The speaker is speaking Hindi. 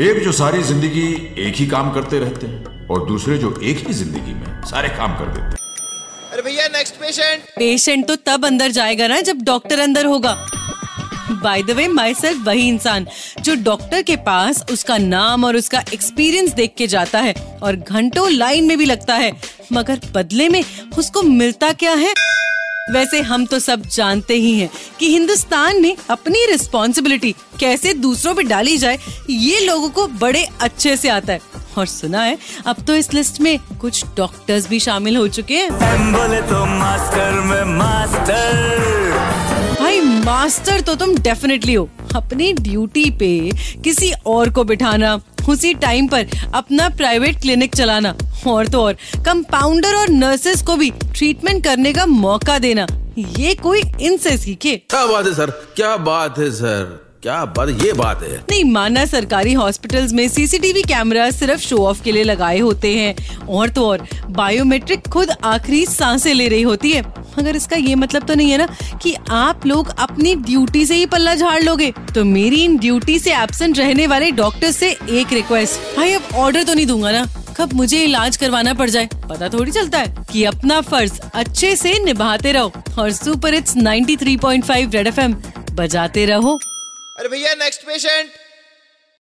एक जो सारी ज़िंदगी एक ही काम करते रहते हैं और दूसरे जो एक ही ज़िंदगी में सारे काम कर देते हैं। अरे भैया नेक्स्ट पेशेंट पेशेंट तो तब अंदर जाएगा ना जब डॉक्टर अंदर होगा। By the way myself वही इंसान जो डॉक्टर के पास उसका नाम और उसका एक्सपीरियंस देख के जाता है और घंटों लाइन में भी लगता है। मगर बदले में उसको मिलता क्या है? वैसे हम तो सब जानते ही हैं कि हिंदुस्तान में अपनी रिस्पॉन्सिबिलिटी कैसे दूसरों पे डाली जाए ये लोगों को बड़े अच्छे से आता है। और सुना है अब तो इस लिस्ट में कुछ डॉक्टर्स भी शामिल हो चुके हैं। बोले तो मास्टर में मास्टर भाई मास्टर तो तुम डेफिनेटली हो। अपनी ड्यूटी पे किसी और को बिठाना उसी टाइम पर अपना प्राइवेट क्लिनिक चलाना और तो और। कंपाउंडर और नर्सेस को भी ट्रीटमेंट करने का मौका देना। ये कोई इनसे सीखे। क्या बात है सर? क्या बात है सर? क्या बात ये बात है। नहीं माना सरकारी हॉस्पिटल्स में सीसीटीवी कैमरा सिर्फ़ शो ऑफ़ के लिए लगाए होते हैं। और तो और बायोमेट्रिक खुद आखिरी साँसें ले रही होती है। मगर इसका ये मतलब तो नहीं है ना कि आप लोग अपनी ड्यूटी से ही पल्ला झाड़ लोगे। तो मेरी इन ड्यूटी से एबसेंट रहने वाले डॉक्टर से एक रिक्वेस्ट भाई अब ऑर्डर तो नहीं दूँगा ना। कब मुझे इलाज करवाना पड़ जाए। पता थोड़ी चलता है कि अपना फ़र्ज़ अच्छे से निभाते रहो और सुपर इट्स 93.5 रेड एफएम बजाते रहो। अरे भैया नेक्स्ट पेशेंट